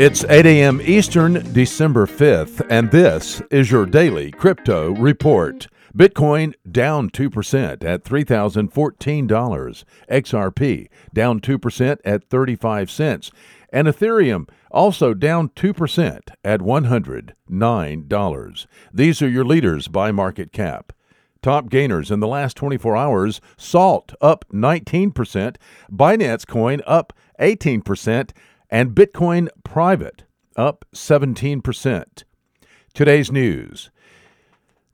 It's 8 a.m. Eastern, December 5th, and this is your daily crypto report. Bitcoin down 2% at $3,014. XRP down 2% at 35 cents. And Ethereum also down 2% at $109. These are your leaders by market cap. Top gainers in the last 24 hours Salt up 19%, Binance Coin up 18%, and Bitcoin Private up 17%. Today's news.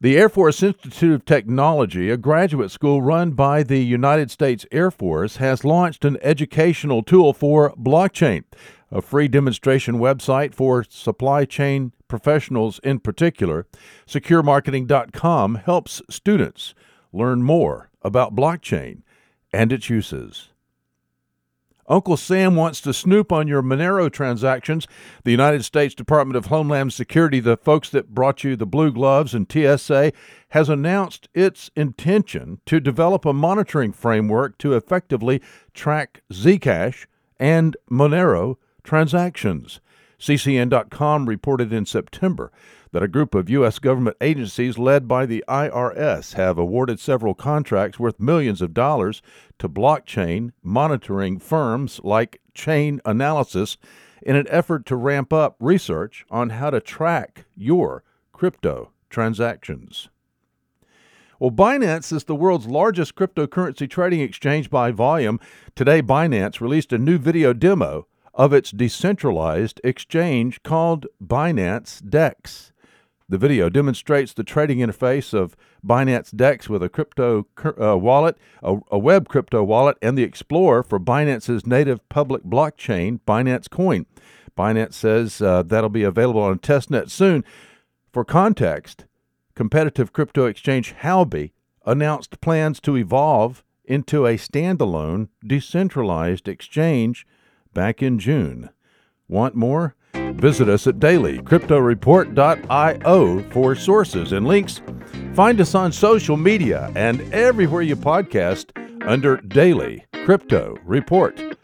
The Air Force Institute of Technology, a graduate school run by the United States Air Force, has launched an educational tool for blockchain, a free demonstration website for supply chain professionals in particular. SecureMarketing.com helps students learn more about blockchain and its uses. Uncle Sam wants to snoop on your Monero transactions. The United States Department of Homeland Security, the folks that brought you the blue gloves and TSA, has announced its intention to develop a monitoring framework to effectively track Zcash and Monero transactions. CCN.com reported in September that a group of U.S. government agencies led by the IRS have awarded several contracts worth millions of dollars to blockchain monitoring firms like Chainalysis in an effort to ramp up research on how to track your crypto transactions. Well, Binance is the world's largest cryptocurrency trading exchange by volume. Today, Binance released a new video demo of its decentralized exchange called Binance DEX. The video demonstrates the trading interface of Binance DEX with a crypto uh, wallet, a, a, web crypto wallet, and the Explorer for Binance's native public blockchain, Binance Coin. Binance says uh, that'll be available on testnet soon. For context, competitive crypto exchange Huobi announced plans to evolve into a standalone, decentralized exchange back in June. Want more? Visit us at dailycryptoreport.io for sources and links. Find us on social media and everywhere you podcast under Daily Crypto Report.